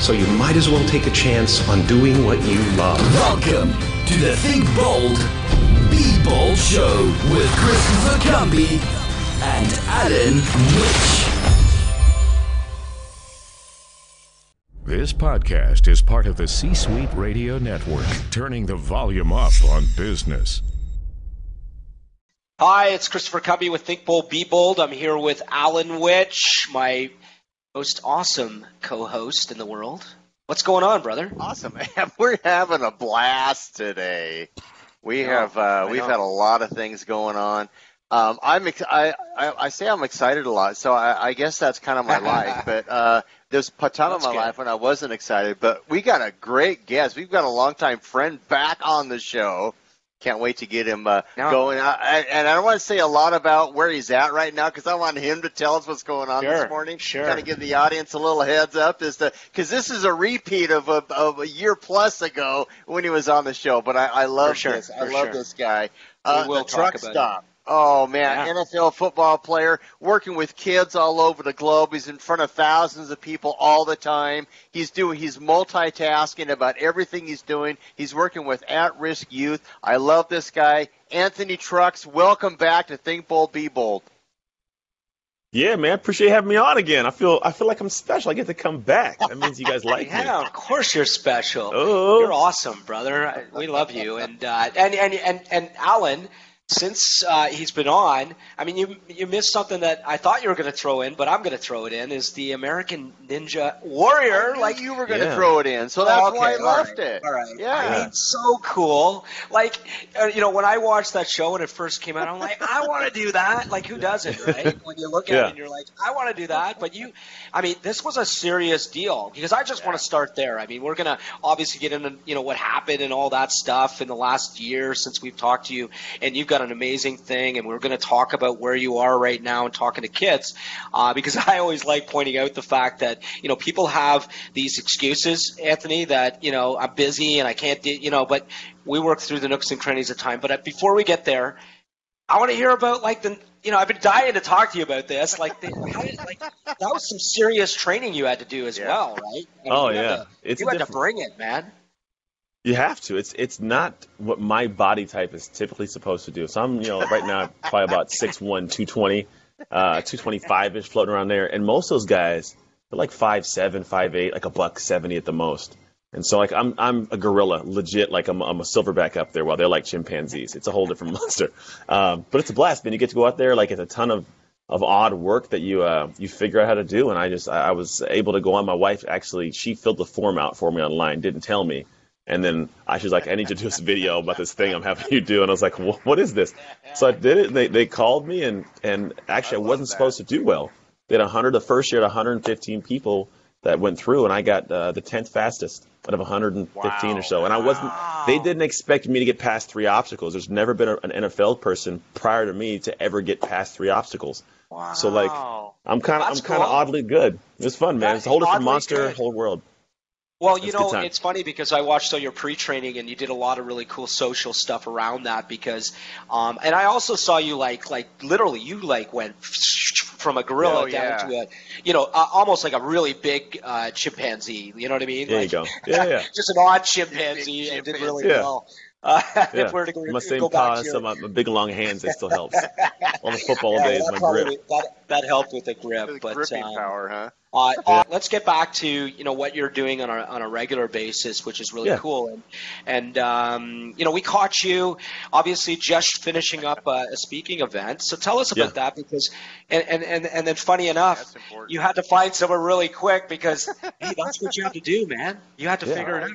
So you might as well take a chance on doing what you love. Welcome to the Think Bold, Be Bold Show with Christopher Cumby and Alan Rich. This podcast is part of the C Suite Radio Network, turning the volume up on business. Hi, it's Christopher Cumby with Think Bold, Be Bold. I'm here with Alan Rich, my most awesome co-host in the world. What's going on, brother? Awesome. We're having a blast today. We have uh, we've had a lot of things going on. Um, I'm ex- I, I, I say I'm excited a lot, so I, I guess that's kind of my life. But uh, there's a ton of my good. life when I wasn't excited. But we got a great guest. We've got a longtime friend back on the show. Can't wait to get him uh, No. going. I, I, and I don't want to say a lot about where he's at right now because I want him to tell us what's going on Sure, this morning. sure. Kind of give the audience a little heads up as to because this is a repeat of a, of a year plus ago when he was on the show. But I, I love sure, this. I love this guy. Uh, will the talk truck about it. Stop. Oh man, Yeah. NFL football player working with kids all over the globe. He's in front of thousands of people all the time. He's doing he's multitasking about everything he's doing. He's working with at-risk youth. I love this guy. Anthony Trucks, welcome back to Think Bold Be Bold. Yeah, man, appreciate having me on again. I feel I feel like I'm special. I get to come back. That means you guys like me. Yeah, of course you're special. Oh. You're awesome, brother. We love you. And uh, and, and and and Alan, since uh, he's been on, I mean, you you missed something that I thought you were going to throw in, but I'm going to throw it in. Is the American Ninja Warrior? I knew like you were going to Yeah. throw it in, so that's Okay, why I all left right, it. All right. Yeah. I mean, so cool. Like, uh, you know, when I watched that show when it first came out, I'm like, I want to do that. Like, who doesn't, right? When you look at Yeah. it and you're like, I want to do that. But you, I mean, this was a serious deal because I just want to start there. I mean, we're going to obviously get into, you know, what happened and all that stuff in the last year since we've talked to you. And you've got an amazing thing. And we're going to talk about where you are right now and talking to kids uh, because I always like pointing out the fact that, you know, people have these excuses, Anthony, that, you know, I'm busy and I can't do, you know, but we work through the nooks and crannies of time. But uh, before we get there, I want to hear about like the, you know, I've been dying to talk to you about this. Like, the, how did, like that was some serious training you had to do as Yeah. well, right? I mean, Oh yeah, to- it's you had to bring it, man. You have to. It's it's not what my body type is typically supposed to do. So I'm you know right now probably about 6'1", 220, uh, two twenty five ish floating around there, and most of those guys they're like five seven, five eight, like a buck seventy at the most. And so like I'm I'm a gorilla, legit. Like I'm I'm a silverback up there, while they're like chimpanzees. It's a whole different monster. Um, but it's a blast, man. You get to go out there. Like it's a ton of of odd work that you uh, you figure out how to do. And I just I was able to go on. My wife actually she filled the form out for me online, didn't tell me. And then I was like, I need to do this video about this thing I'm having you do. And I was like, "Wha- what is this? So I did it. And they, they called me and, and actually I, wasn't supposed to do well. They had 100, the first year, had 115 people that went through and I got uh, the 10th fastest out of 115 or so. And I wasn't, they didn't expect me to get past three obstacles. There's never been a, an NFL person prior to me to ever get past three obstacles. Wow. So like, I'm kind of, I'm kind of cool. oddly good. It was fun, man. That It's a whole different monster, good. whole world. Well, you It's know, it's funny because I watched all your pre-training and you did a lot of really cool social stuff around that because, um, and I also saw you like, like literally you like went from a gorilla Oh, down yeah. to a, you know, uh, almost like a really big uh, chimpanzee. You know what I mean? There you go. Yeah, yeah. just an odd chimpanzee Big and did really Yeah. well. Uh, Yeah. we're to go, my same go back cause, to so my, my big long hands, it still helps. On the football Yeah, days, my probably- grip. That, that helped with the grip, The but gripping um, power, huh? Uh, uh, let's get back to you know what you're doing on a on a regular basis, which is really Yeah. cool. And and um, you know we caught you obviously just finishing up a, a speaking event. So tell us about that because and, and and and then funny enough, you had to find someone really quick because hey, that's what you have to do, man. You have to Yeah. figure it out.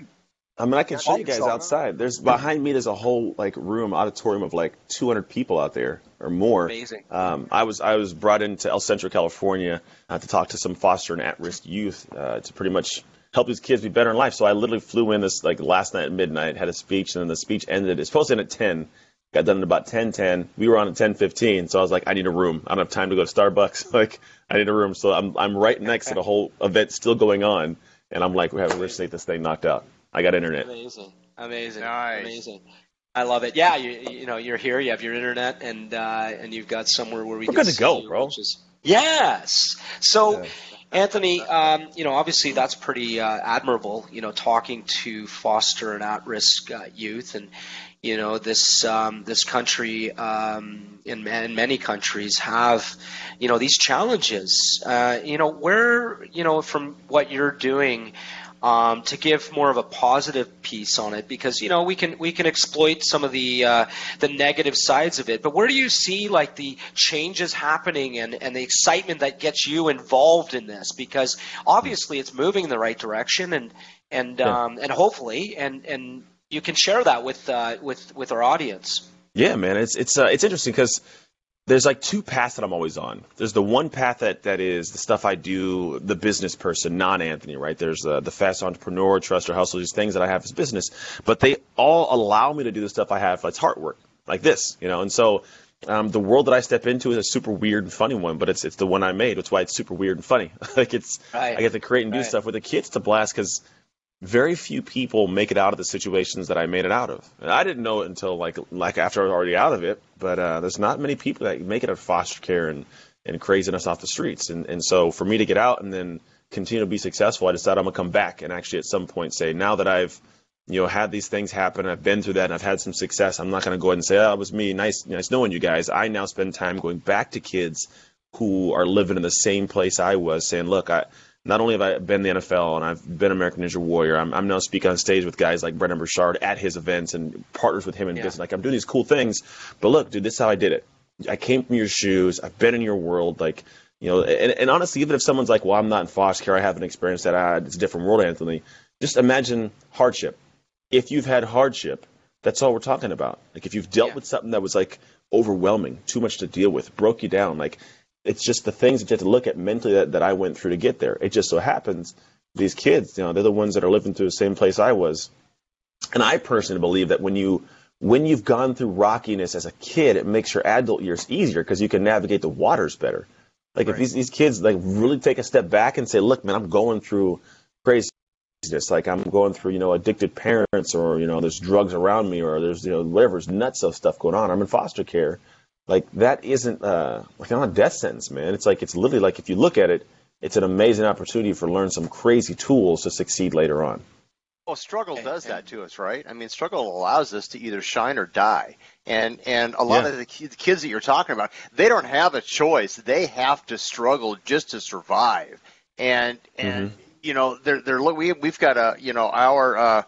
I mean, I can show you guys outside. There's behind me. There's a whole like room, auditorium of like 200 people out there or more. Amazing. Um, I was I was brought into El Centro, California, uh, to talk to some foster and at-risk youth uh, to pretty much help these kids be better in life. So I literally flew in this like last night at midnight, had a speech, and then the speech ended. It's supposed to end at 10. Got done at about 10:10. We were on at 10:15, so I was like, I need a room. I don't have time to go to Starbucks. Like, I need a room. So I'm I'm right next to the whole event still going on, and I'm like, we have to get this thing knocked out. I got internet. Amazing, amazing, Nice. amazing. I love it. Yeah, you you know you're here. You have your internet, and uh, and you've got somewhere where we We're can good to see go, you, bro. which is- yes. So, Yeah. Anthony, um, you know, obviously that's pretty uh, admirable. You know, talking to foster and at-risk uh, youth, and you know this um, this country um, in, ma- in many countries have you know these challenges. Uh, you know, where you know from what you're doing um, to give more of a positive piece on it because you know we can we can exploit some of the uh, the negative sides of it. But where do you see like the changes happening and, and the excitement that gets you involved in this? Because obviously it's moving in the right direction and and Yeah. um, and hopefully and and you can share that with uh, with with our audience. Yeah, man, it's it's uh, it's interesting because there's like two paths that I'm always on. There's the one path that that is the stuff I do, the business person, non Anthony, right? There's uh, the fast entrepreneur, trust your hustle, these things that I have as business, but they all allow me to do the stuff I have that's hard work, like this, you know. And so um, the world that I step into is a super weird and funny one, but it's it's the one I made. That's why it's super weird and funny. like it's Right. I get to create and do Right. stuff with the kids to blast because very few people make it out of the situations that I made it out of. And I didn't know it until like like after I was already out of it. But uh, there's not many people that make it out of foster care and and craziness off the streets. And and so for me to get out and then continue to be successful, I decided I'm gonna come back and actually at some point say now that I've you know had these things happen, I've been through that, and I've had some success. I'm not gonna go ahead and say oh, it was me. Nice nice knowing you guys. I now spend time going back to kids who are living in the same place I was, saying, look, I not only have I been the NFL and I've been American Ninja Warrior, I'm, I'm now speaking on stage with guys like Brendon Burchard at his events and partners with him in Yeah. business. Like I'm doing these cool things, but look, dude, this is how I did it. I came from your shoes. I've been in your world. Like, you know, and, and honestly, even if someone's like, well, I'm not in foster care, I haven't experienced that. Ah, it's a different world, Anthony. Just imagine hardship. If you've had hardship, that's all we're talking about. Like if you've dealt Yeah. with something that was like overwhelming, too much to deal with, broke you down, like it's just the things that you have to look at mentally that, that I went through to get there. It just so happens these kids, you know, they're the ones that are living through the same place I was. And I personally believe that when you when you've gone through rockiness as a kid, it makes your adult years easier because you can navigate the waters better. Like if these these kids like really take a step back and say, "Look, man, I'm going through craziness. Like I'm going through, you know, addicted parents, or you know, there's drugs around me, or there's you know whatever, there's nuts of stuff going on. I'm in foster care. Like that isn't uh, like not a death sentence, man. It's like it's literally like if you look at it, it's an amazing opportunity for learn some crazy tools to succeed later on. Well, struggle does that to us, right? I mean, struggle allows us to either shine or die. And and a lot Yeah. of the ki- the kids that you're talking about, they don't have a choice. They have to struggle just to survive. And and Mm-hmm. you know, they're they're look we we've got a you know our uh,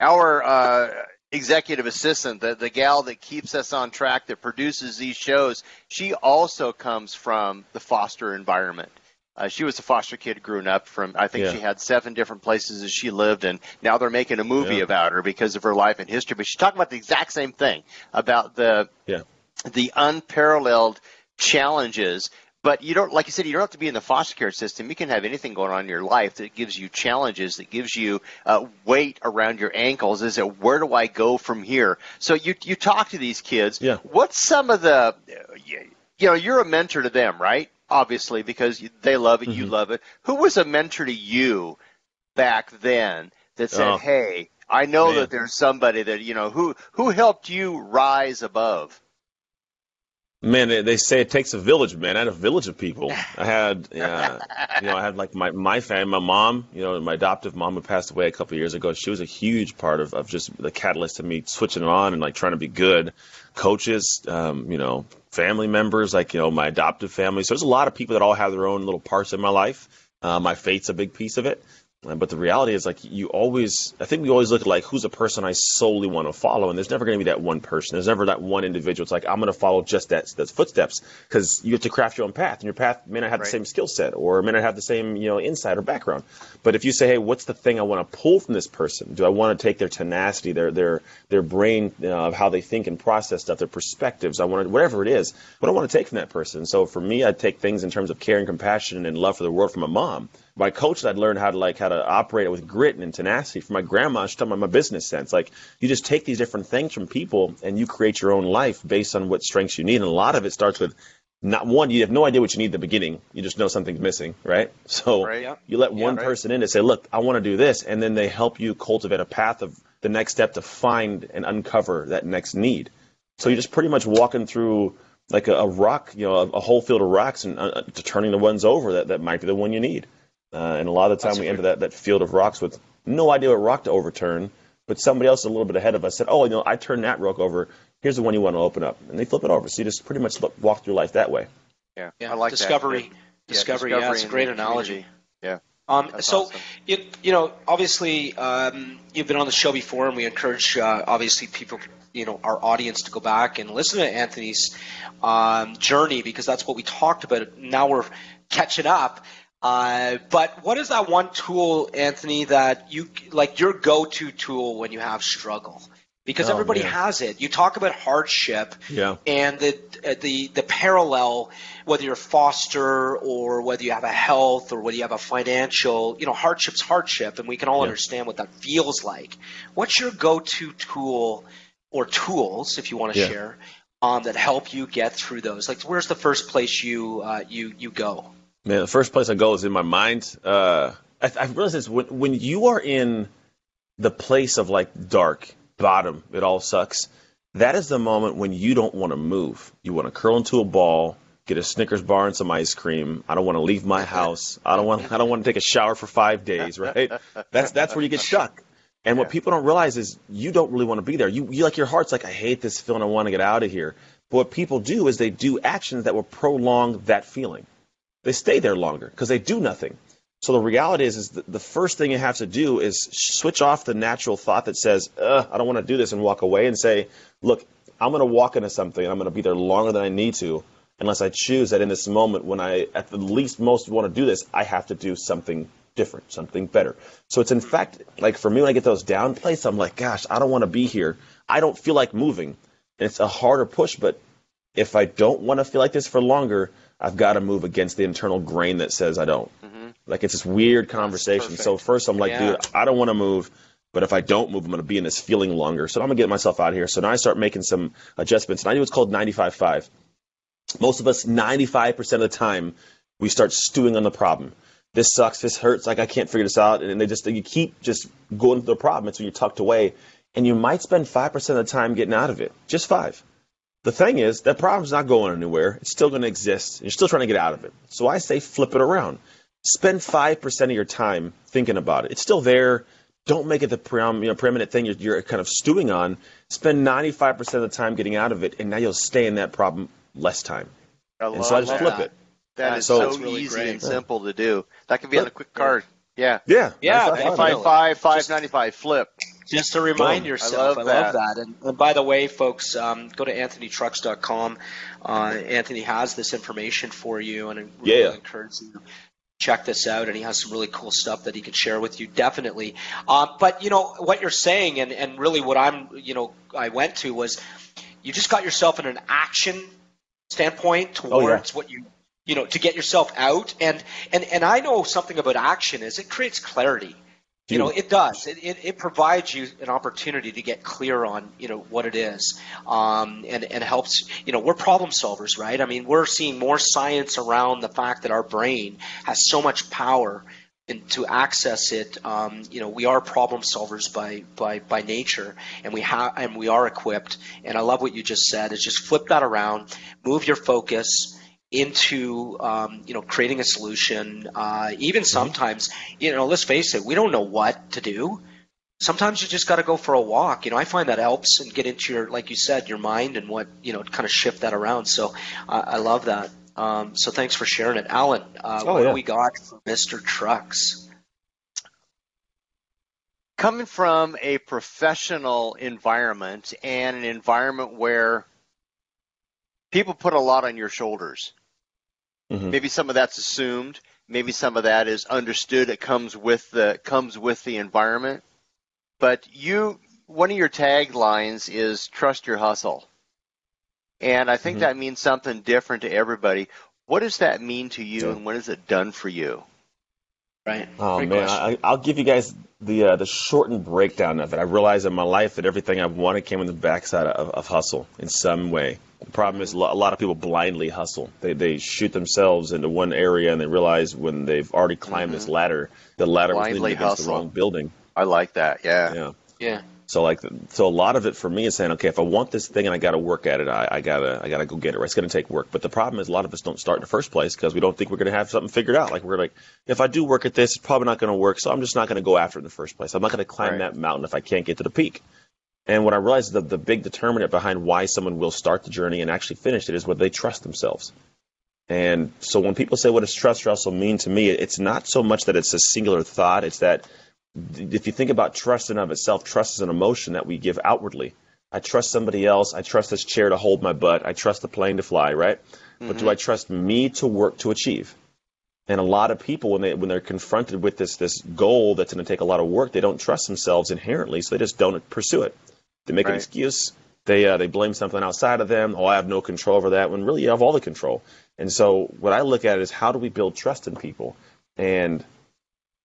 our uh, executive assistant, the the gal that keeps us on track, that produces these shows. She also comes from the foster environment. Uh, she was a foster kid growing up from I think Yeah. she had seven different places that she lived and now they're making a movie Yeah. about her because of her life and history but she's talking about the exact same thing about the Yeah. the unparalleled challenges but you don't like you said you don't have to be in the foster care system you can have anything going on in your life that gives you challenges that gives you uh, weight around your ankles is it where do i go from here so you you talk to these kids Yeah. what's some of the you know you're a mentor to them right obviously because they love it you Mm-hmm. love it who was a mentor to you back then that said Oh. hey i know Man. that there's somebody that you know who who helped you rise above Man, they, they say it takes a village, man. I had a village of people. I had, uh, you know, I had like my my family, my mom, you know, my adoptive mom who passed away a couple of years ago. She was a huge part of, of just the catalyst to me switching it on and like trying to be good. Coaches, um, you know, family members, like you know, my adoptive family. So there's a lot of people that all have their own little parts in my life. Uh, my faith's a big piece of it. But the reality is, like, you always, I think we always look at, like, who's a person I solely want to follow. And there's never going to be that one person. There's never that one individual. It's like, I'm going to follow just that, those footsteps because you get to craft your own path. And your path may not have right. the same skill set or may not have the same, you know, insight or background. But if you say, hey, what's the thing I want to pull from this person? Do I want to take their tenacity, their, their, their brain uh, of how they think and process stuff, their perspectives? I want to, whatever it is, what I want to take from that person. So for me, I take things in terms of care and compassion and love for the world from a mom my coach I'd learned how to like how to operate it with grit and tenacity. From my grandma, she taught me my business sense. Like you just take these different things from people and you create your own life based on what strengths you need. And a lot of it starts with not one, you have no idea what you need in the beginning. You just know something's missing, right? So right, you let one yeah, right. person in and say, look, I want to do this. And then they help you cultivate a path of the next step to find and uncover that next need. So you're just pretty much walking through like a, a rock, you know, a, a, whole field of rocks and uh, turning the ones over that, that might be the one you need. Uh, and a lot of the time That's we enter that, that field of rocks with no idea what rock to overturn, but somebody else a little bit ahead of us said, oh, you know, I turned that rock over. Here's the one you want to open up. And they flip it over. So you just pretty much walk through life that way. Yeah, yeah I like discovery. That. Discovery, yeah, discovery, yeah, it's a great analogy. Yeah. Um, so, awesome. you, you know, obviously, um, you've been on the show before, and we encourage, uh, obviously, people, you know, our audience to go back and listen to Anthony's um, journey because that's what we talked about. Now we're catching up. Uh, but what is that one tool, Anthony, that you like your go-to tool when you have struggle? Because oh, everybody man. has it. You talk about hardship, yeah. and the uh, the the parallel, whether you're foster or whether you have a health or whether you have a financial, you know, hardship's hardship, and we can all yeah. understand what that feels like. What's your go-to tool or tools, if you want to yeah. share, um, that help you get through those? Like, where's the first place you uh, you you go? Man, the first place I go is in my mind. Uh, I, I realize this when when you are in the place of like dark bottom, it all sucks. That is the moment when you don't want to move. You want to curl into a ball, get a Snickers bar and some ice cream. I don't want to leave my house. I don't want. I don't want to take a shower for five days. Right? That's that's where you get stuck. And what people don't realize is you don't really want to be there. You, you like your heart's like I hate this feeling. I want to get out of here. But what people do is they do actions that will prolong that feeling they stay there longer because they do nothing. So the reality is, is the first thing you have to do is switch off the natural thought that says, I don't want to do this and walk away and say, look, I'm going to walk into something and I'm going to be there longer than I need to unless I choose that in this moment when I at the least most want to do this, I have to do something different, something better. So it's in fact like for me when I get those down places, I'm like, gosh, I don't want to be here. I don't feel like moving. And it's a harder push, but if I don't want to feel like this for longer, I've got to move against the internal grain that says I don't. Mm-hmm. Like it's this weird conversation. So first I'm like, yeah. dude, I don't want to move, but if I don't move, I'm going to be in this feeling longer. So I'm going to get myself out of here. So now I start making some adjustments. And I do what's called 95-5. Most of us, 95% of the time, we start stewing on the problem. This sucks. This hurts. Like I can't figure this out. And they just you keep just going through the problem. It's when you're tucked away, and you might spend five percent of the time getting out of it. Just five. The thing is, that problem's not going anywhere. It's still going to exist. You're still trying to get out of it. So I say flip it around. Spend 5% of your time thinking about it. It's still there. Don't make it the pre- you know, preeminent thing you're, you're kind of stewing on. Spend 95% of the time getting out of it, and now you'll stay in that problem less time. I and so I just that. flip it. That is so, so really easy great. and simple to do. That could be on a quick card. Yeah. Yeah. Yeah. Five five five ninety five flip. Just to remind Boom. yourself, I love, I love that. And, and, by the way, folks, um, go to anthonytrucks.com. Uh, Anthony has this information for you, and I really yeah. encourage you to check this out. And he has some really cool stuff that he can share with you, definitely. Uh, but you know what you're saying, and, and really what I'm, you know, I went to was you just got yourself in an action standpoint towards oh, yeah. what you you know to get yourself out and and and I know something about action is it creates clarity you know it does it, it, it, provides you an opportunity to get clear on you know what it is um, and, and helps you know we're problem solvers right i mean we're seeing more science around the fact that our brain has so much power and to access it, um, you know, we are problem solvers by by by nature, and we have and we are equipped. And I love what you just said. Is just flip that around, move your focus into um, you know creating a solution. Uh, even sometimes, you know, let's face it, we don't know what to do. Sometimes you just got to go for a walk. You know, I find that helps and get into your, like you said, your mind and what you know, kind of shift that around. So uh, I love that. Um, so thanks for sharing it, Alan. Uh, Oh, what yeah. do we got for Mister Trucks? coming from a professional environment and an environment where people put a lot on your shoulders. Mhm. Maybe some of that's assumed. Maybe some of that is understood. It comes with the comes with the environment. But you, one of your taglines is "Trust your hustle," and I think Mhm. that means something different to everybody. What does that mean to you, Yeah. and what has it done for you? Right. Oh Great man, question. I, I'll give you guys the uh, the shortened breakdown of it. I realized in my life that everything I've wanted came on the backside of, of hustle in some way. The problem is a lot of people blindly hustle. They they shoot themselves into one area and they realize when they've already climbed this ladder, the ladder was Blindly leaning against the wrong building. I like that. Yeah. Yeah. yeah. So like, so a lot of it for me is saying, okay, if I want this thing and I got to work at it, I, I gotta, I gotta go get it. Right? It's gonna take work. But the problem is, a lot of us don't start in the first place because we don't think we're gonna have something figured out. Like we're like, if I do work at this, it's probably not gonna work. So I'm just not gonna go after it in the first place. I'm not gonna climb Right. that mountain if I can't get to the peak. And what I realized the the big determinant behind why someone will start the journey and actually finish it is whether they trust themselves. And so when people say, what does trust also mean to me? It's not so much that it's a singular thought. It's that if you think about trust in of itself, trust is an emotion that we give outwardly. I trust somebody else. I trust this chair to hold my butt. I trust the plane to fly, right? But do I trust me to work to achieve? And a lot of people, when they when they're confronted with this this goal that's going to take a lot of work, they don't trust themselves inherently, so they just don't pursue it. They make an excuse. They uh, they blame something outside of them. Oh, I have no control over that. When really you have all the control. And so what I look at is how do we build trust in people? And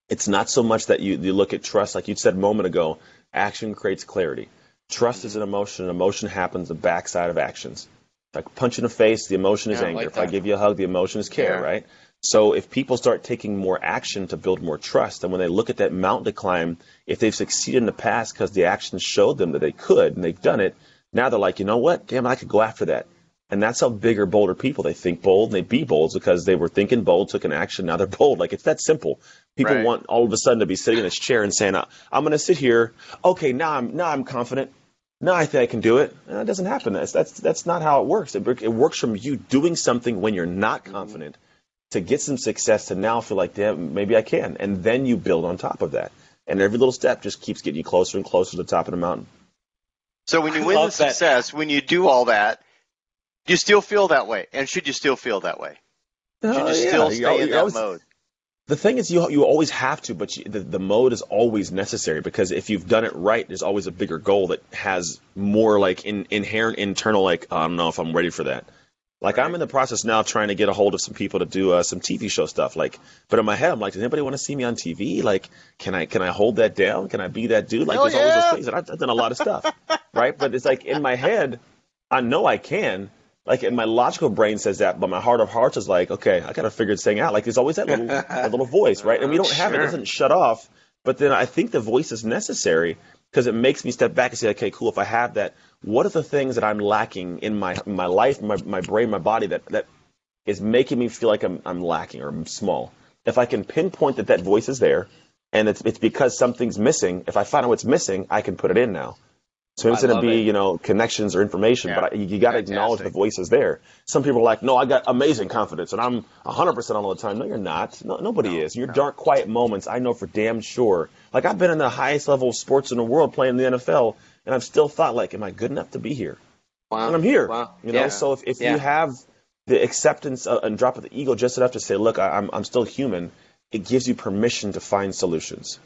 it's not so much that you, you look at trust, like you said a moment ago, action creates clarity. Trust is an emotion, and emotion happens the backside of actions. Like punch in the face, the emotion is Yeah, anger. like if I give you a hug, the emotion is care, Yeah. right? So if people start taking more action to build more trust, and when they look at that mountain to climb, if they've succeeded in the past because the actions showed them that they could and they've done it, now they're like, you know what? Damn, I could go after that. And that's how bigger, bolder people they think bold and they be bold because they were thinking bold, took an action, now they're bold. Like it's that simple. People Right. want all of a sudden to be sitting in this chair and saying, "Uh, "I'm going to sit here. Okay, now I'm now I'm confident. Now I think I can do it." And that doesn't happen. That's that's that's not how it works. It, it works from you doing something when you're not confident to get some success to now feel like, "Damn, maybe I can," and then you build on top of that. And every little step just keeps getting you closer and closer to the top of the mountain. So when you I win the love that. success, when you do all that, do you still feel that way? And should you still feel that way? Should Uh, you yeah, still stay in you that always- mode? The thing is, you you always have to, but you, the, the mode is always necessary because if you've done it right, there's always a bigger goal that has more like in, inherent internal like I don't know if I'm ready for that. Like I'm in the process now of trying to get a hold of some people to do uh, some TV show stuff. Like, but in my head, I'm like, does anybody want to see me on TV? Like, can I can I hold that down? Can I be that dude? Like, Hell there's always those things, and I've, I've done a lot of stuff, right? But it's like in my head, I know I can. Like, and my logical brain says that, but my heart of hearts is like, okay, I gotta figure this thing out. Like, there's always that little that little voice, right? And we don't have it; it doesn't shut off. But then I think the voice is necessary because it makes me step back and say, okay, cool. If I have that, what are the things that I'm lacking in my my life, my my brain, my body that that is making me feel like I'm I'm lacking or I'm small? If I can pinpoint that that voice is there, and it's it's because something's missing. If I find out what's missing, I can put it in now. So it's going to be, it. you know, connections or information, Yeah. but I, you got to acknowledge the voice is there. Some people are like, no, I got amazing confidence and I'm 100% on all the time. No, you're not. No, nobody is. Your dark, quiet moments, I know for damn sure. Like, I've been in the highest level of sports in the world playing in the NFL, and I've still thought, like, am I good enough to be here? Wow. And I'm here. Wow. You know, Yeah. so if, if Yeah. you have the acceptance uh, and drop of the ego just enough to say, look, I, I'm, I'm still human, it gives you permission to find solutions.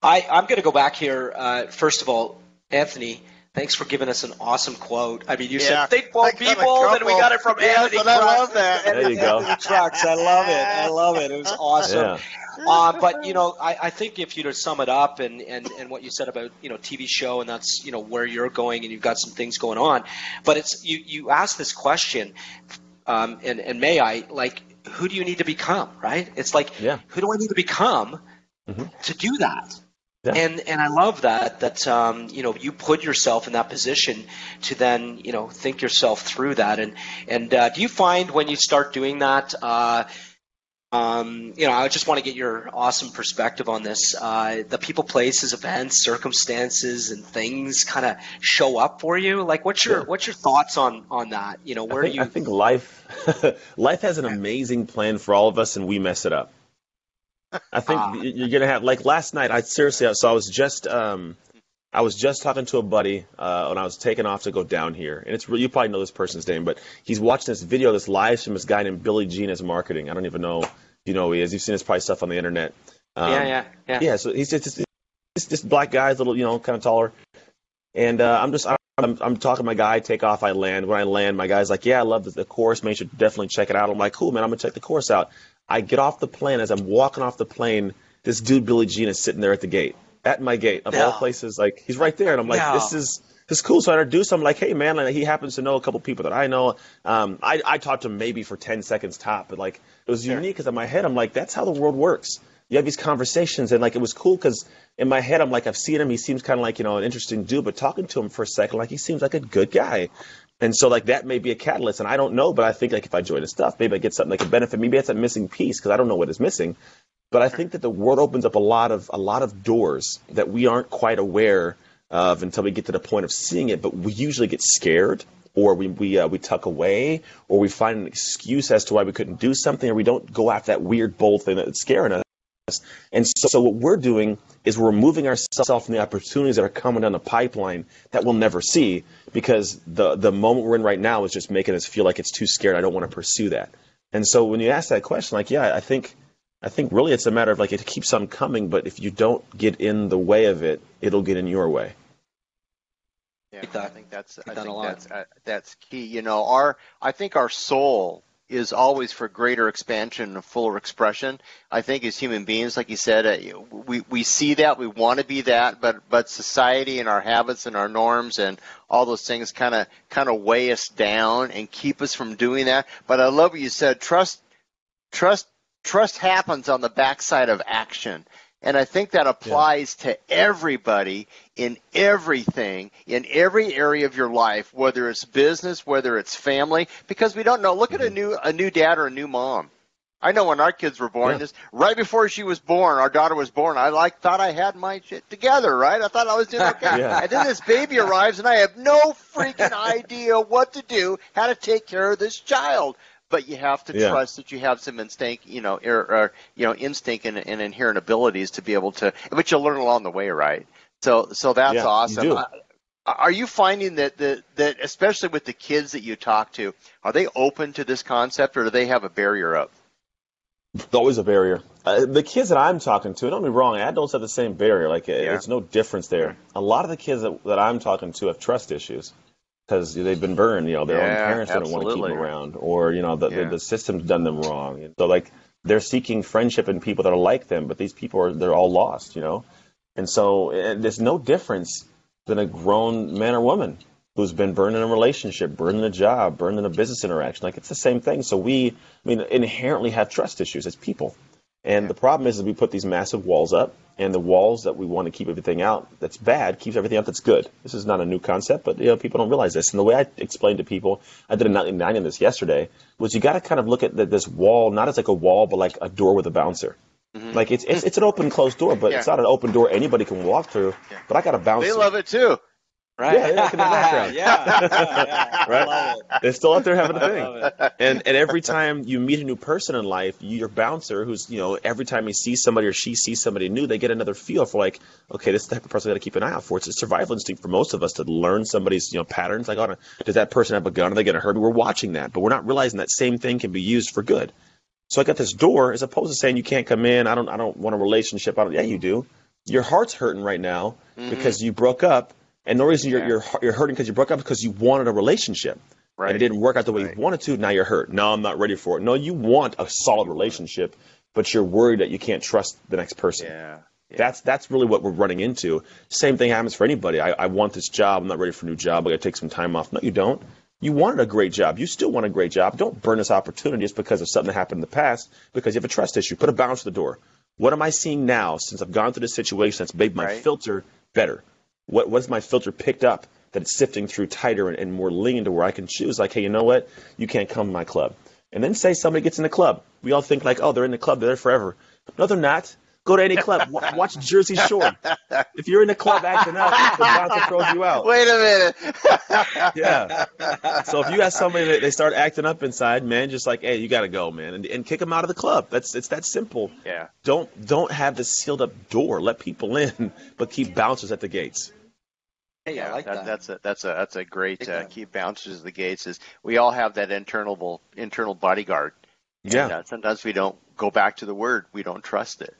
I, I'm going to go back here. Uh, first of all, Anthony, thanks for giving us an awesome quote. I mean, you Yeah. said think bold I got a people, then we got it from Yes, Anthony and I love that. There you go. Anthony Trucks. I love it. I love it. It was awesome. Yeah. Uh, but you know, I, I think if you to sum it up and, and, and what you said about you know TV show and that's you know where you're going and you've got some things going on, but it's you you asked this question, um, and and may I like who do you need to become, right? It's like, yeah. who do I need to become mm-hmm. to do that? Yeah. And and I love that that um, you know you put yourself in that position to then you know think yourself through that and and uh, do you find when you start doing that uh, um, you know, I just want to get your awesome perspective on this. Uh, the people, places, events, circumstances, and things kind of show up for you. Like, what's your what's your thoughts on on that? You know, where I think, you? I think life life has an amazing plan for all of us, and we mess it up. I think uh, you're gonna have like last night. I seriously, so I was just um, I was just talking to a buddy uh, when I was taking off to go down here, and it's you probably know this person's name, but he's watching this video, this live from this guy named Billy Gene Marketing. I don't even know you know who he is. You've seen his probably stuff on the internet. Um, yeah, yeah, yeah. Yeah, so he's just this, this black guy, a little, you know, kind of taller. And uh, I'm just, I'm, I'm talking to my guy, take off, I land. When I land, my guy's like, yeah, I love the, the course, man, you should definitely check it out. I'm like, cool, man, I'm going to check the course out. I get off the plane. As I'm walking off the plane, this dude, Billy Gene is sitting there at the gate, at my gate, of no. all places. Like, he's right there. And I'm like, no. this is it's cool. So I introduced him, like, hey, man, like, he happens to know a couple people that I know. Um, I, I talked to him maybe for 10 seconds top, but like, it was sure. unique because in my head, I'm like, that's how the world works. You have these conversations, and like, it was cool because in my head, I'm like, I've seen him. He seems kind of like, you know, an interesting dude, but talking to him for a second, like, he seems like a good guy. And so, like, that may be a catalyst. And I don't know, but I think, like, if I join his stuff, maybe I get something that could benefit. Maybe that's a missing piece because I don't know what is missing. But I think that the world opens up a lot of a lot of doors that we aren't quite aware of until we get to the point of seeing it. But we usually get scared or we we uh, we tuck away, or we find an excuse as to why we couldn't do something, or we don't go after that weird bold thing that's scaring us. And so, so what we're doing is we're removing ourselves from the opportunities that are coming down the pipeline that we'll never see because the the moment we're in right now is just making us feel like it's too scared. I don't want to pursue that. And so when you ask that question, like, yeah, I think I think really it's a matter of like it keeps on coming, but if you don't get in the way of it, it'll get in your way. Yeah, I think that's I think that's uh, that's key. You know, our I think our soul is always for greater expansion and fuller expression. I think as human beings, like you said, uh, we we see that we want to be that, but but society and our habits and our norms and all those things kind of kind of weigh us down and keep us from doing that. But I love what you said. Trust trust trust happens on the backside of action. And I think that applies yeah. to everybody in everything, in every area of your life, whether it's business, whether it's family, because we don't know. Look at a mm-hmm. new a new dad or a new mom. I know when our kids were born, yeah. just right before she was born, our daughter was born. I like thought I had my shit together, right? I thought I was doing okay. yeah. And then this baby arrives, and I have no freaking idea what to do, how to take care of this child but you have to yeah. trust that you have some instinct, you know, or, or you know, instinct and, and, inherent abilities to be able to, but you'll learn along the way, right? So, so that's yeah, awesome. You uh, are you finding that, that that especially with the kids that you talk to, are they open to this concept, or do they have a barrier up? always a barrier. Uh, the kids that I'm talking to, don't be wrong, adults have the same barrier. Like, uh, yeah. there's no difference there. A lot of the kids that, that I'm talking to have trust issues because they've been burned. You know, their yeah, own parents absolutely. don't want to keep them around, or you know, the, yeah. the, the system's done them wrong. So like they're seeking friendship in people that are like them, but these people are they're all lost. You know, and so and there's no difference than a grown man or woman who's been burned in a relationship, burned in a job, burned in a business interaction. Like it's the same thing. So we, I mean, inherently have trust issues as people. And the problem is, is we put these massive walls up, and the walls that we want to keep everything out that's bad keeps everything out that's good. This is not a new concept, but you know people don't realize this. And the way I explained to people, I did a 99 in this yesterday, was you got to kind of look at the, this wall not as like a wall, but like a door with a bouncer. Mm-hmm. Like it's, it's it's an open closed door, but yeah. it's not an open door anybody can walk through. Yeah. But I got a bouncer. They love it too. Right. Yeah, yeah, in the background. yeah. right. They're still out there having a thing. And and every time you meet a new person in life, your bouncer, who's you know, every time he sees somebody or she sees somebody new, they get another feel for like, okay, this is the type of person I got to keep an eye out for. It's a survival instinct for most of us to learn somebody's you know patterns. Like, oh, does that person have a gun? Are they going to hurt me? We're watching that, but we're not realizing that same thing can be used for good. So I got this door, as opposed to saying you can't come in. I don't. I don't want a relationship. I don't. Yeah, you do. Your heart's hurting right now mm-hmm. because you broke up and the reason you're, yeah. you're, you're hurting because you broke up because you wanted a relationship. Right. And it didn't work out the way right. you wanted to. Now you're hurt. Now I'm not ready for it. No, you want a solid relationship, but you're worried that you can't trust the next person. Yeah. yeah. That's that's really what we're running into. Same thing happens for anybody. I, I want this job. I'm not ready for a new job. I got to take some time off. No, you don't. You wanted a great job. You still want a great job. Don't burn this opportunity just because of something that happened in the past because you have a trust issue. Put a bounce to the door. What am I seeing now since I've gone through this situation that's made my Right. filter better? What what's my filter picked up that it's sifting through tighter and, and more lean to where I can choose like, hey, you know what? You can't come to my club. And then say somebody gets in the club. We all think like, oh, they're in the club, they're there forever. No, they're not. Go to any club. Watch Jersey Shore. If you're in the club acting up, the bouncer throws you out. Wait a minute. Yeah. So if you have somebody that they start acting up inside, man, just like, hey, you got to go, man, and, and kick them out of the club. That's it's that simple. Yeah. Don't don't have the sealed up door. Let people in, but keep bouncers at the gates. Hey, I like that. That's a that's a that's a great uh, keep bounces the gates. Is we all have that internal internal bodyguard. And, Yeah. uh, sometimes we don't go back to the word. We don't trust it.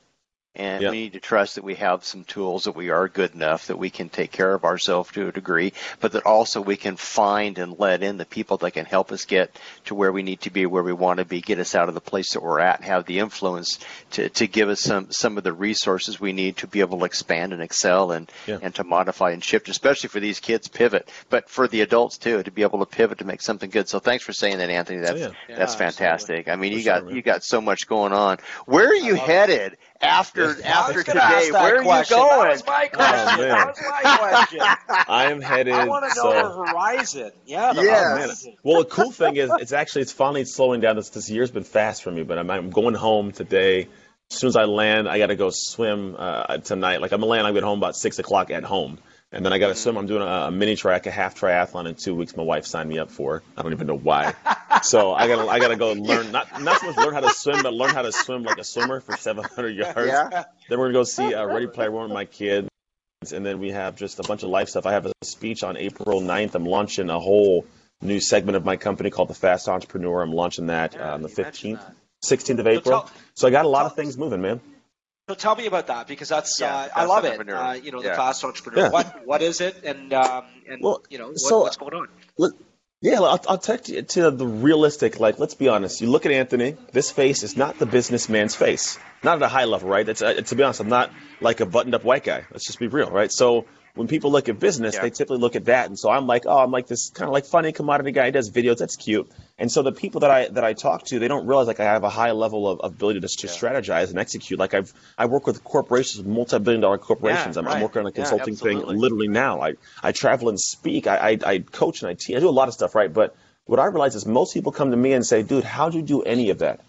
And Yeah. we need to trust that we have some tools that we are good enough that we can take care of ourselves to a degree, but that also we can find and let in the people that can help us get to where we need to be, where we want to be, get us out of the place that we're at, have the influence to, to give us some, some of the resources we need to be able to expand and excel and, Yeah. and to modify and shift, especially for these kids pivot, but for the adults too, to be able to pivot to make something good. So thanks for saying that, Anthony. That's, oh, yeah. that's Yeah, fantastic. I mean, For you sure, got, man. you got so much going on. Where are you headed after, I after gonna ask today? that Where are question. you That going? was my question. man. that was my question. I am headed. I want to know so, the horizon. Yeah, the Yes. Man, horizon. well, the cool thing is, it's actually it's finally slowing down. This this year's been fast for me, but I'm I'm going home today. As soon as I land, I got to go swim uh, tonight. Like I'm gonna land, I get home about six o'clock at home, and then I got to swim. I'm doing a, a mini track, a half triathlon in two weeks. My wife signed me up for. I don't even know why. so I gotta I gotta go learn not not so much learn how to swim, but learn how to swim like a swimmer for 700 yards. Yeah. Then we're gonna go see uh, Ready Player One with my kids, and then we have just a bunch of life stuff. I have a speech on April 9th. I'm launching a whole new segment of my company called the Fast Entrepreneur. I'm launching that uh, on the 15th, 16th of April. tell- so I got a lot of things moving, man. So tell me about that because that's Yeah, uh, fast I love it. Uh, you know, the Yeah. fast entrepreneur. Yeah. What what is it, and um, and Well, you know what, so- what's going on? Look, yeah, I'll, I'll take you to the realistic. Like, let's be honest. You look at Anthony. This face is not the businessman's face. Not at a high level, right? It's, uh, to be honest, I'm not like a buttoned-up white guy. Let's just be real, right? So when people look at business, Yeah. they typically look at that, and so I'm like, oh, I'm like this kind of like funny commodity guy. He does videos. That's cute. And so the people that I that I talk to, they don't realize like I have a high level of, of ability to, to strategize and execute. Like I've I work with corporations, multi-billion-dollar corporations. Yeah, I'm, I'm working on a Yeah, consulting thing literally now. I, I travel and speak. I, I, I coach and I teach. I do a lot of stuff, right? But what I realize is most people come to me and say, dude, how'd you do any of that?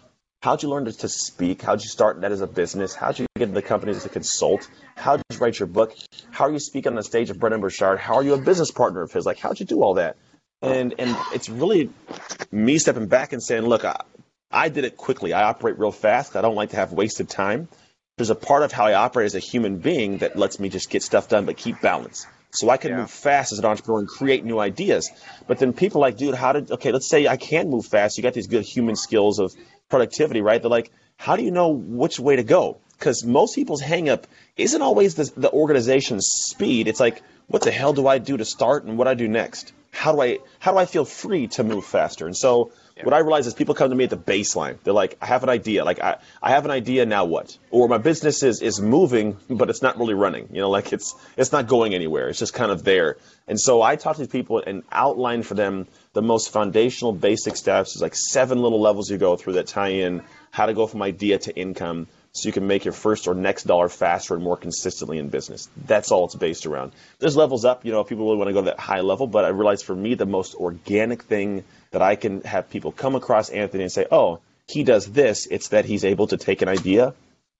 How'd you learn to, to speak? How'd you start that as a business? How'd you get into the companies to consult? How'd you write your book? How are you speaking on the stage of Brendon Burchard? How are you a business partner of his? Like, how'd you do all that? And and it's really me stepping back and saying, look, I, I did it quickly. I operate real fast. I don't like to have wasted time. There's a part of how I operate as a human being that lets me just get stuff done but keep balance. So I can Yeah. move fast as an entrepreneur and create new ideas. But then people are like, dude, how did okay, let's say I can move fast. You got these good human skills of productivity, right? They're like, how do you know which way to go? Because most people's hang up isn't always the, the organization's speed. It's like, what the hell do I do to start and what do I do next? How do I how do I feel free to move faster? And so what I realize is people come to me at the baseline. They're like, I have an idea. Like I, I have an idea, now what? Or my business is is moving, but it's not really running. You know, like it's it's not going anywhere. It's just kind of there. And so I talk to these people and outline for them the most foundational basic steps. There's like seven little levels you go through that tie in how to go from idea to income so you can make your first or next dollar faster and more consistently in business. That's all it's based around. There's levels up, you know, if people really want to go to that high level, but I realize for me the most organic thing that I can have people come across Anthony and say, "Oh, he does this." It's that he's able to take an idea,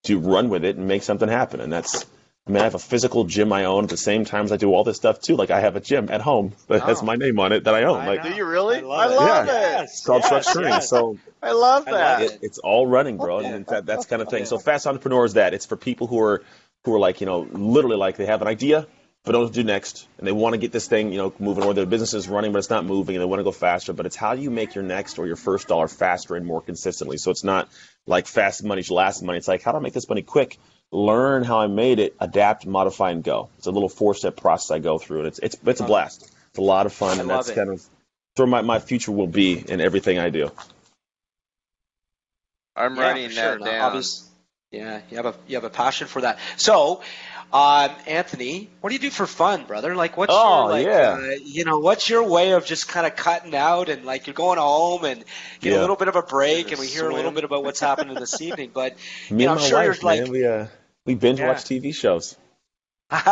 to run with it and make something happen. And that's I mean, I have a physical gym I own at the same time as I do all this stuff too. Like I have a gym at home that has my name on it that I own. like Do you really? I love love, it. it. it's called structuring. So I love that. it, it's all running, bro, and that, that's kind of thing. So fast entrepreneur is that. It's for people who are who are like you know literally like they have an idea but don't to do next, and they want to get this thing you know moving, or their business is running but it's not moving, and they want to go faster. But it's how do you make your next or your first dollar faster and more consistently? So it's not like fast money's last money. It's like how do I make this money quick? Learn how I made it, adapt, modify, and go. It's a little four step process I go through, and it's it's it's a blast. It's a lot of fun, I and that's it. kind of where my, my future will be in everything I do. I'm Yeah, writing that sure. down. Obvious- Yeah, you have a you have a passion for that. So, um, Anthony, what do you do for fun, brother? Like, what's Oh, your like, yeah. uh, you know, what's your way of just kind of cutting out and like you're going home and get a little bit of a break, and we hear a little bit about what's happening this evening. But Me you know, and I'm my sure wife, you're like, we uh, we binge Yeah. watch TV shows.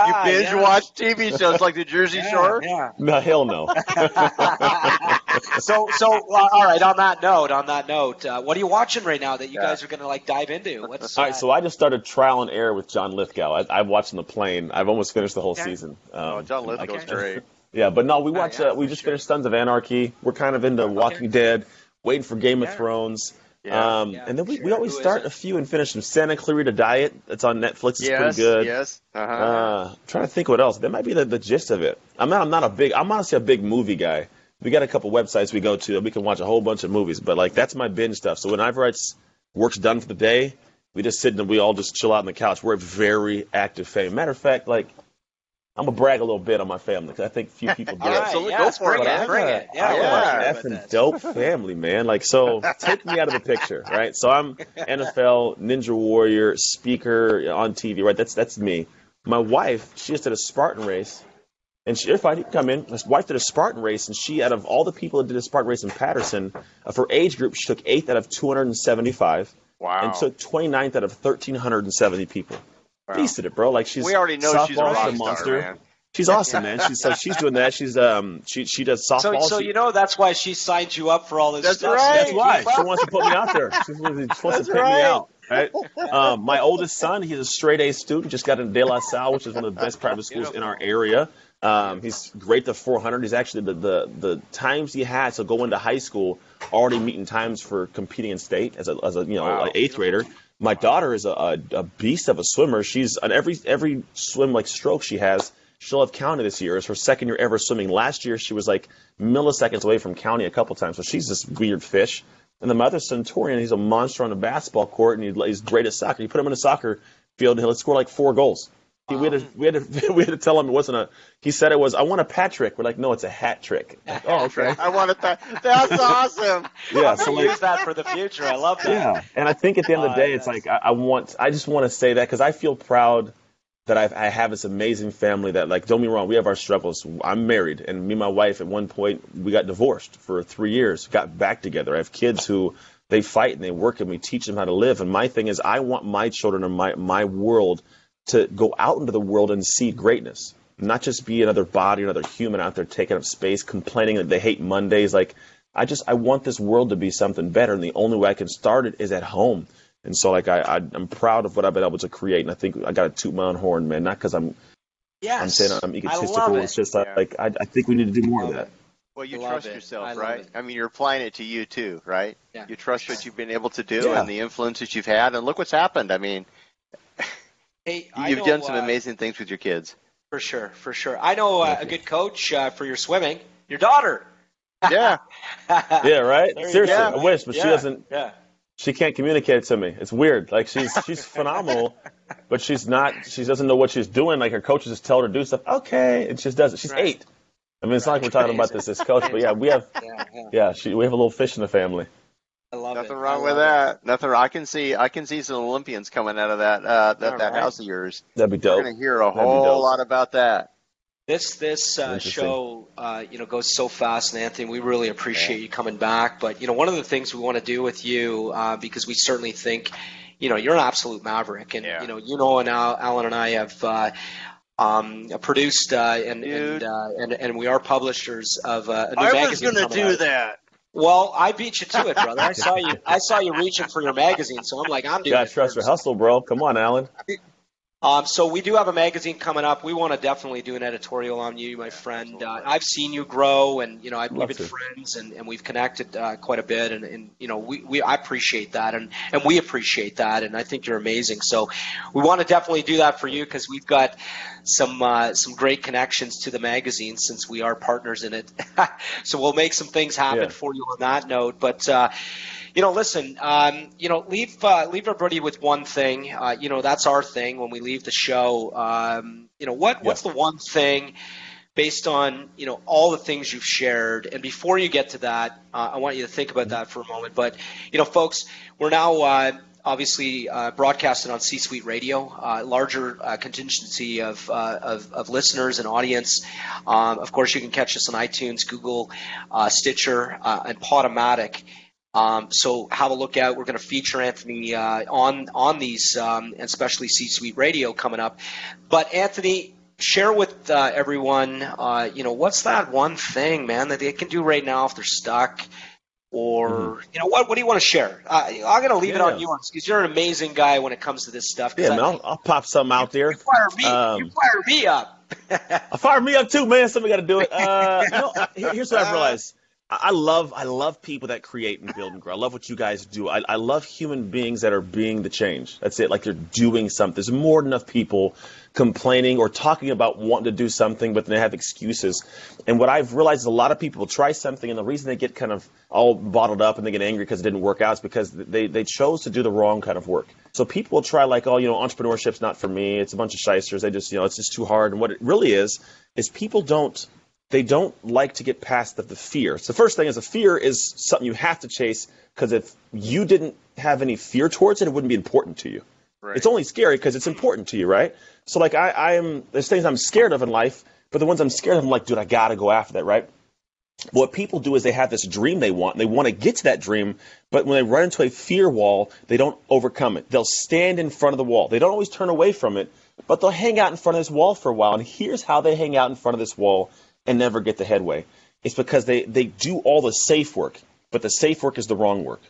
You binge yeah. watch TV shows like the Jersey Yeah, Shore. Yeah. No, hell no. so, so well, all right. On that note, on that note, uh, what are you watching right now that you Yeah. guys are going to like dive into? What's All right, uh, so I just started trial and error with John Lithgow. I, I watched on the plane. I've almost finished the whole Okay. season. Um, Oh, John Lithgow's Okay. great. Yeah, but no, we Oh, watch. yeah, uh, we just sure. finished Sons of Anarchy. We're kind of into Walking Dead, waiting for Game Yeah. of Thrones. Yeah. um, Yeah, and then we, sure. we always Who is start a few and finish them. Santa Clarita Diet. That's on Netflix. It's yes, pretty good. yes. Uh-huh. Uh, I'm trying to think what else. That might be the, the gist of it. I'm not. I'm not a big. I'm honestly a big movie guy. We got a couple websites we go to that we can watch a whole bunch of movies. But like that's my binge stuff. So whenever it's work's done for the day, we just sit and we all just chill out on the couch. We're a very active family. Matter of fact, like I'm gonna brag a little bit on my family because I think few people do all right, Absolutely. yeah, Go for it, bring man. it, bring it. Yeah, I we'll am let you an know about effing dope family, man. Like, so take me out of the picture, right? So I'm NFL, Ninja Warrior, speaker on TV, right? That's that's me. My wife, she just did a Spartan race, and she, everybody can come in. My wife did a Spartan race, and she, out of all the people that did a Spartan race in Patterson, of her age group, she took eighth out of 275, Wow. and took 29th out of 1,370 people. Wow. Beast at it, bro. Like she's we already know she's a softball, rock star, monster. man. She's awesome, man. She's so she's doing that. She's um she she does softball. So, so She- you know that's why she signed you up for all this That's stuff. right. that's why she wants to put me out there. She wants, she wants That's to pick right. me out. Right. Um, my oldest son, he's a straight A student. Just got into De La Salle, which is one of the best private schools in our area. Um, he's great at the 400. He's actually the, the the times he had to go into high school already meeting times for competing in state as a as a you know Wow. eighth grader. My daughter is a, a, a beast of a swimmer. She's on every every swim like stroke she has. She'll have county this year. It's her second year ever swimming. Last year she was like milliseconds away from county a couple times. So she's this weird fish. And then my other son, he's a monster on the basketball court, and he- he's great at soccer. You put him in a soccer field, and he'll score like four goals. We, had to, um, we, had to, we had to tell him it wasn't a. He said it was. I want a pat trick. We're like, no, it's a hat trick. Like, oh, okay. I want to. Th- that's awesome. Yeah. So like, use that for the future. I love that. yeah. And I think at the end of the day, it's oh, like I, I want. I just want to say that because I feel proud that I've, I have this amazing family. That like, don't be wrong, we have our struggles. I'm married, and me and my wife at one point we got divorced for three years. Got back together. I have kids who they fight and they work, and we teach them how to live. And my thing is, I want my children and my my world to go out into the world and see greatness. Not just be another body, another human out there taking up space, complaining that they hate Mondays. Like, I just I want this world to be something better, and the only way I can start it is at home. And so, like, I, I I'm proud of what I've been able to create, and I think I got to toot my own horn, man. Not because I'm Yes. I'm saying I'm I egotistical. love It's just uh, Yeah. like I, I think we need to do more of that. it. Well, you trust it. yourself, I right? I mean, you're applying it to you too, right? Yeah. You trust what you've been able to do Yeah. and the influences you've had, and look what's happened. I mean, Hey, you've know, done some uh, amazing things with your kids. For sure, for sure. I know uh, a good coach uh, for your swimming. Your daughter. Yeah. Yeah, right. There Seriously, go. I wish, but she doesn't. Yeah. She can't communicate to me. It's weird. Like she's she's phenomenal, but she's not. She doesn't know what she's doing. Like her coaches just tell her to do stuff. Okay, and she just does it. She's Right. eight. I mean, it's not like we're talking about this this coach, but yeah, we have Yeah, yeah. yeah, she, we have a little fish in the family. I love Nothing it. wrong I with love that. Nothing. wrong. I can see. I can see some Olympians coming out of that. Uh, that All that right. house of yours. That'd be dope. We're going to hear a That'd whole lot about that. This this uh, show, uh, you know, goes so fast, and Anthony, we really appreciate you coming back. But you know, one of the things we want to do with you, uh, because we certainly think, you know, you're an absolute maverick, and Yeah. you know, you know, and Al, Alan and I have. Uh, um, produced uh, and and, uh, and and we are publishers of uh, a new I was magazine. going to do out. that. Well, I beat you to it, brother. I saw you. I saw you reaching for your magazine, so I'm like, I'm doing Gotta trust your hustle, bro. Come on, Alan. Um, so we do have a magazine coming up. We want to definitely do an editorial on you, my friend. Uh, I've seen you grow, and you know I've, we've been to. friends, and, and we've connected uh, quite a bit, and, and you know we, we I appreciate that, and and we appreciate that, and I think you're amazing. So we want to definitely do that for you because we've got some uh, some great connections to the magazine since we are partners in it. so we'll make some things happen Yeah. for you on that note, but. You know, listen. Um, you know, leave uh, leave everybody with one thing. Uh, you know, that's our thing when we leave the show. Um, you know, what what's the one thing based on you know all the things you've shared? And before you get to that, uh, I want you to think about that for a moment. But you know, folks, we're now. Uh, obviously uh, broadcasted on C Suite Radio, uh, larger uh, contingency of, uh, of, of listeners and audience. Um, of course, you can catch us on iTunes, Google, uh, Stitcher, uh, and Podomatic. Um, so have a look out. We're going to feature Anthony on on these, um, and especially C Suite Radio coming up. But Anthony, share with everyone, you know, what's that one thing, man, that they can do right now if they're stuck or mm-hmm. you know what? What do you want to share? Uh, I'm going to leave yeah. it on you because you're an amazing guy when it comes to this stuff. Yeah, man, I'll, I'll, pop something out there. You fire me, um, you fire me up. I fire me up too, man. Somebody got to do it. Uh, you know, here's what I've realized. I love I love people that create and build and grow. I love what you guys do. I, I love human beings that are being the change. That's it. Like they're doing something. There's more than enough people complaining or talking about wanting to do something, but they have excuses. And what I've realized is a lot of people try something, and the reason they get kind of all bottled up and they get angry because it didn't work out is because they, they chose to do the wrong kind of work. So people try like, oh, you know, entrepreneurship's not for me. It's a bunch of shysters. They just, you know, it's just too hard. And what it really is, is people don't they don't like to get past the, the fear. So the first thing is a fear is something you have to chase because if you didn't have any fear towards it, it wouldn't be important to you. Right. It's only scary because it's important to you, right? So like I, I am there's things I'm scared of in life, but the ones I'm scared of, I'm like, dude, I gotta go after that, right? What people do is they have this dream they want, and they want to get to that dream, but when they run into a fear wall, they don't overcome it. They'll stand in front of the wall. They don't always turn away from it, but they'll hang out in front of this wall for a while. And here's how they hang out in front of this wall and never get the headway. It's because they, they do all the safe work, but the safe work is the wrong work.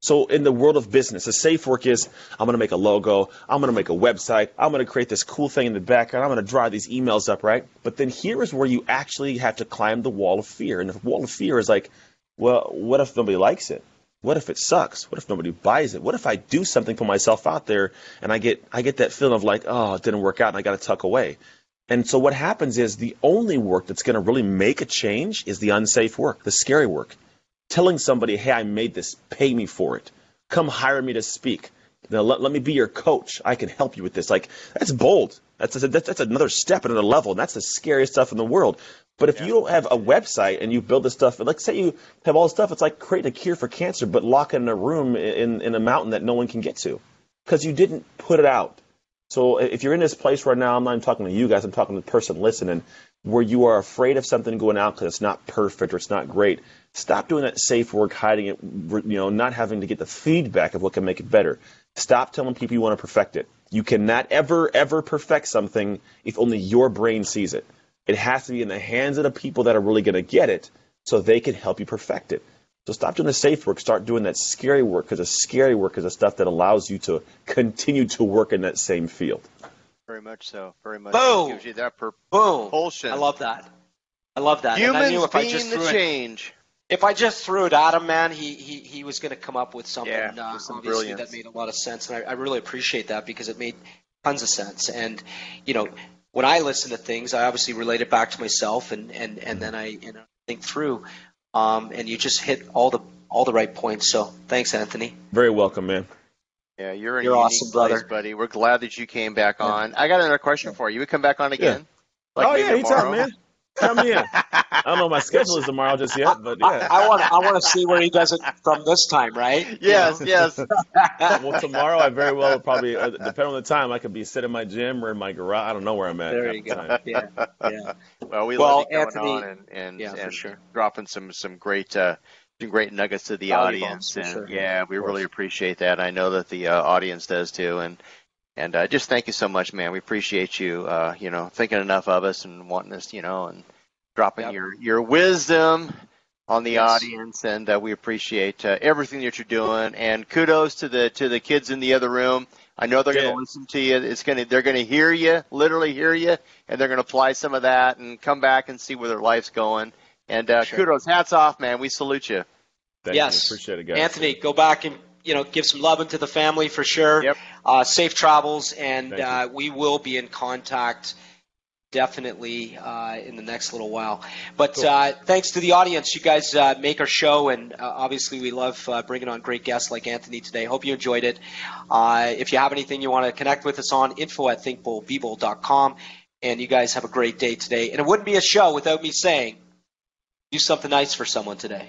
So in the world of business, the safe work is I'm going to make a logo, I'm going to make a website, I'm going to create this cool thing in the background, I'm going to draw these emails up, right? But then here is where you actually have to climb the wall of fear. And the wall of fear is like, well, what if nobody likes it? What if it sucks? What if nobody buys it? What if I do something for myself out there and I get I get that feeling of like, oh, it didn't work out and I got to tuck away. And so what happens is the only work that's going to really make a change is the unsafe work, the scary work. Telling somebody, hey, I made this, pay me for it. Come hire me to speak. Now, let, let me be your coach. I can help you with this. Like, that's bold. That's, a, that's, that's another step, another level. And that's the scariest stuff in the world. But if yeah. you don't have a website and you build this stuff, like say you have all this stuff, it's like creating a cure for cancer, but lock it in a room in, in a mountain that no one can get to because you didn't put it out. So if you're in this place right now, I'm not even talking to you guys, I'm talking to the person listening, where you are afraid of something going out because it's not perfect or it's not great. Stop doing that safe work, hiding it, you know, not having to get the feedback of what can make it better. Stop telling people you want to perfect it. You cannot ever, ever perfect something if only your brain sees it. It has to be in the hands of the people that are really going to get it so they can help you perfect it. So stop doing the safe work, start doing that scary work because the scary work is the stuff that allows you to continue to work in that same field. Very much so. Very much. Boom. It gives you that propulsion. Boom. I love that. I love that. Humans and I knew if being I just the threw change. It, if I just threw it at him, man, he he, he was going to come up with something yeah, uh, some obviously brilliance. that made a lot of sense, and I, I really appreciate that because it made tons of sense. And you know, when I listen to things, I obviously relate it back to myself, and and and then I you know think through. Um, and you just hit all the all the right points. So thanks, Anthony. Very welcome, man. Yeah, you're in You're awesome, place, brother. buddy. We're glad that you came back on. I got another question for you. You would come back on again? Yeah. Like oh maybe yeah, anytime, tomorrow? man. Come in. I don't know what my schedule is tomorrow just yet, but yeah. I want I want to see where he does it from this time, right? Yes, yes. well, tomorrow I very well probably, uh, depending on the time, I could be sitting in my gym or in my garage. I don't know where I'm at. There you the go. time. Yeah, yeah. Well, we Well, love you coming Anthony- on and and, Yeah, and sure. dropping some some great uh, some great nuggets to the Value audience. bombs, and sure. yeah, we really appreciate that. I know that the uh, audience does too. And and uh, just thank you so much, man. We appreciate you. Uh, you know, thinking enough of us and wanting us. You know, and dropping Yep. your your wisdom on the Yes. audience, and uh, we appreciate uh, everything that you're doing. And kudos to the to the kids in the other room. I know they're going to listen to you. It's going to they're going to hear you, literally hear you, and they're going to apply some of that and come back and see where their life's going. And uh, Sure. kudos, hats off, man. We salute you. Thank yes, you. Appreciate it, guys. Anthony, go back and you know give some love into the family for sure. Yep. Uh, safe travels, and uh, we will be in contact definitely uh, in the next little while. But Cool. uh, thanks to the audience, you guys uh, make our show, and uh, obviously we love uh, bringing on great guests like Anthony today. Hope you enjoyed it. Uh, if you have anything you want to connect with us on, info at thinkboldbebold.com. And you guys have a great day today. And it wouldn't be a show without me saying, do something nice for someone today.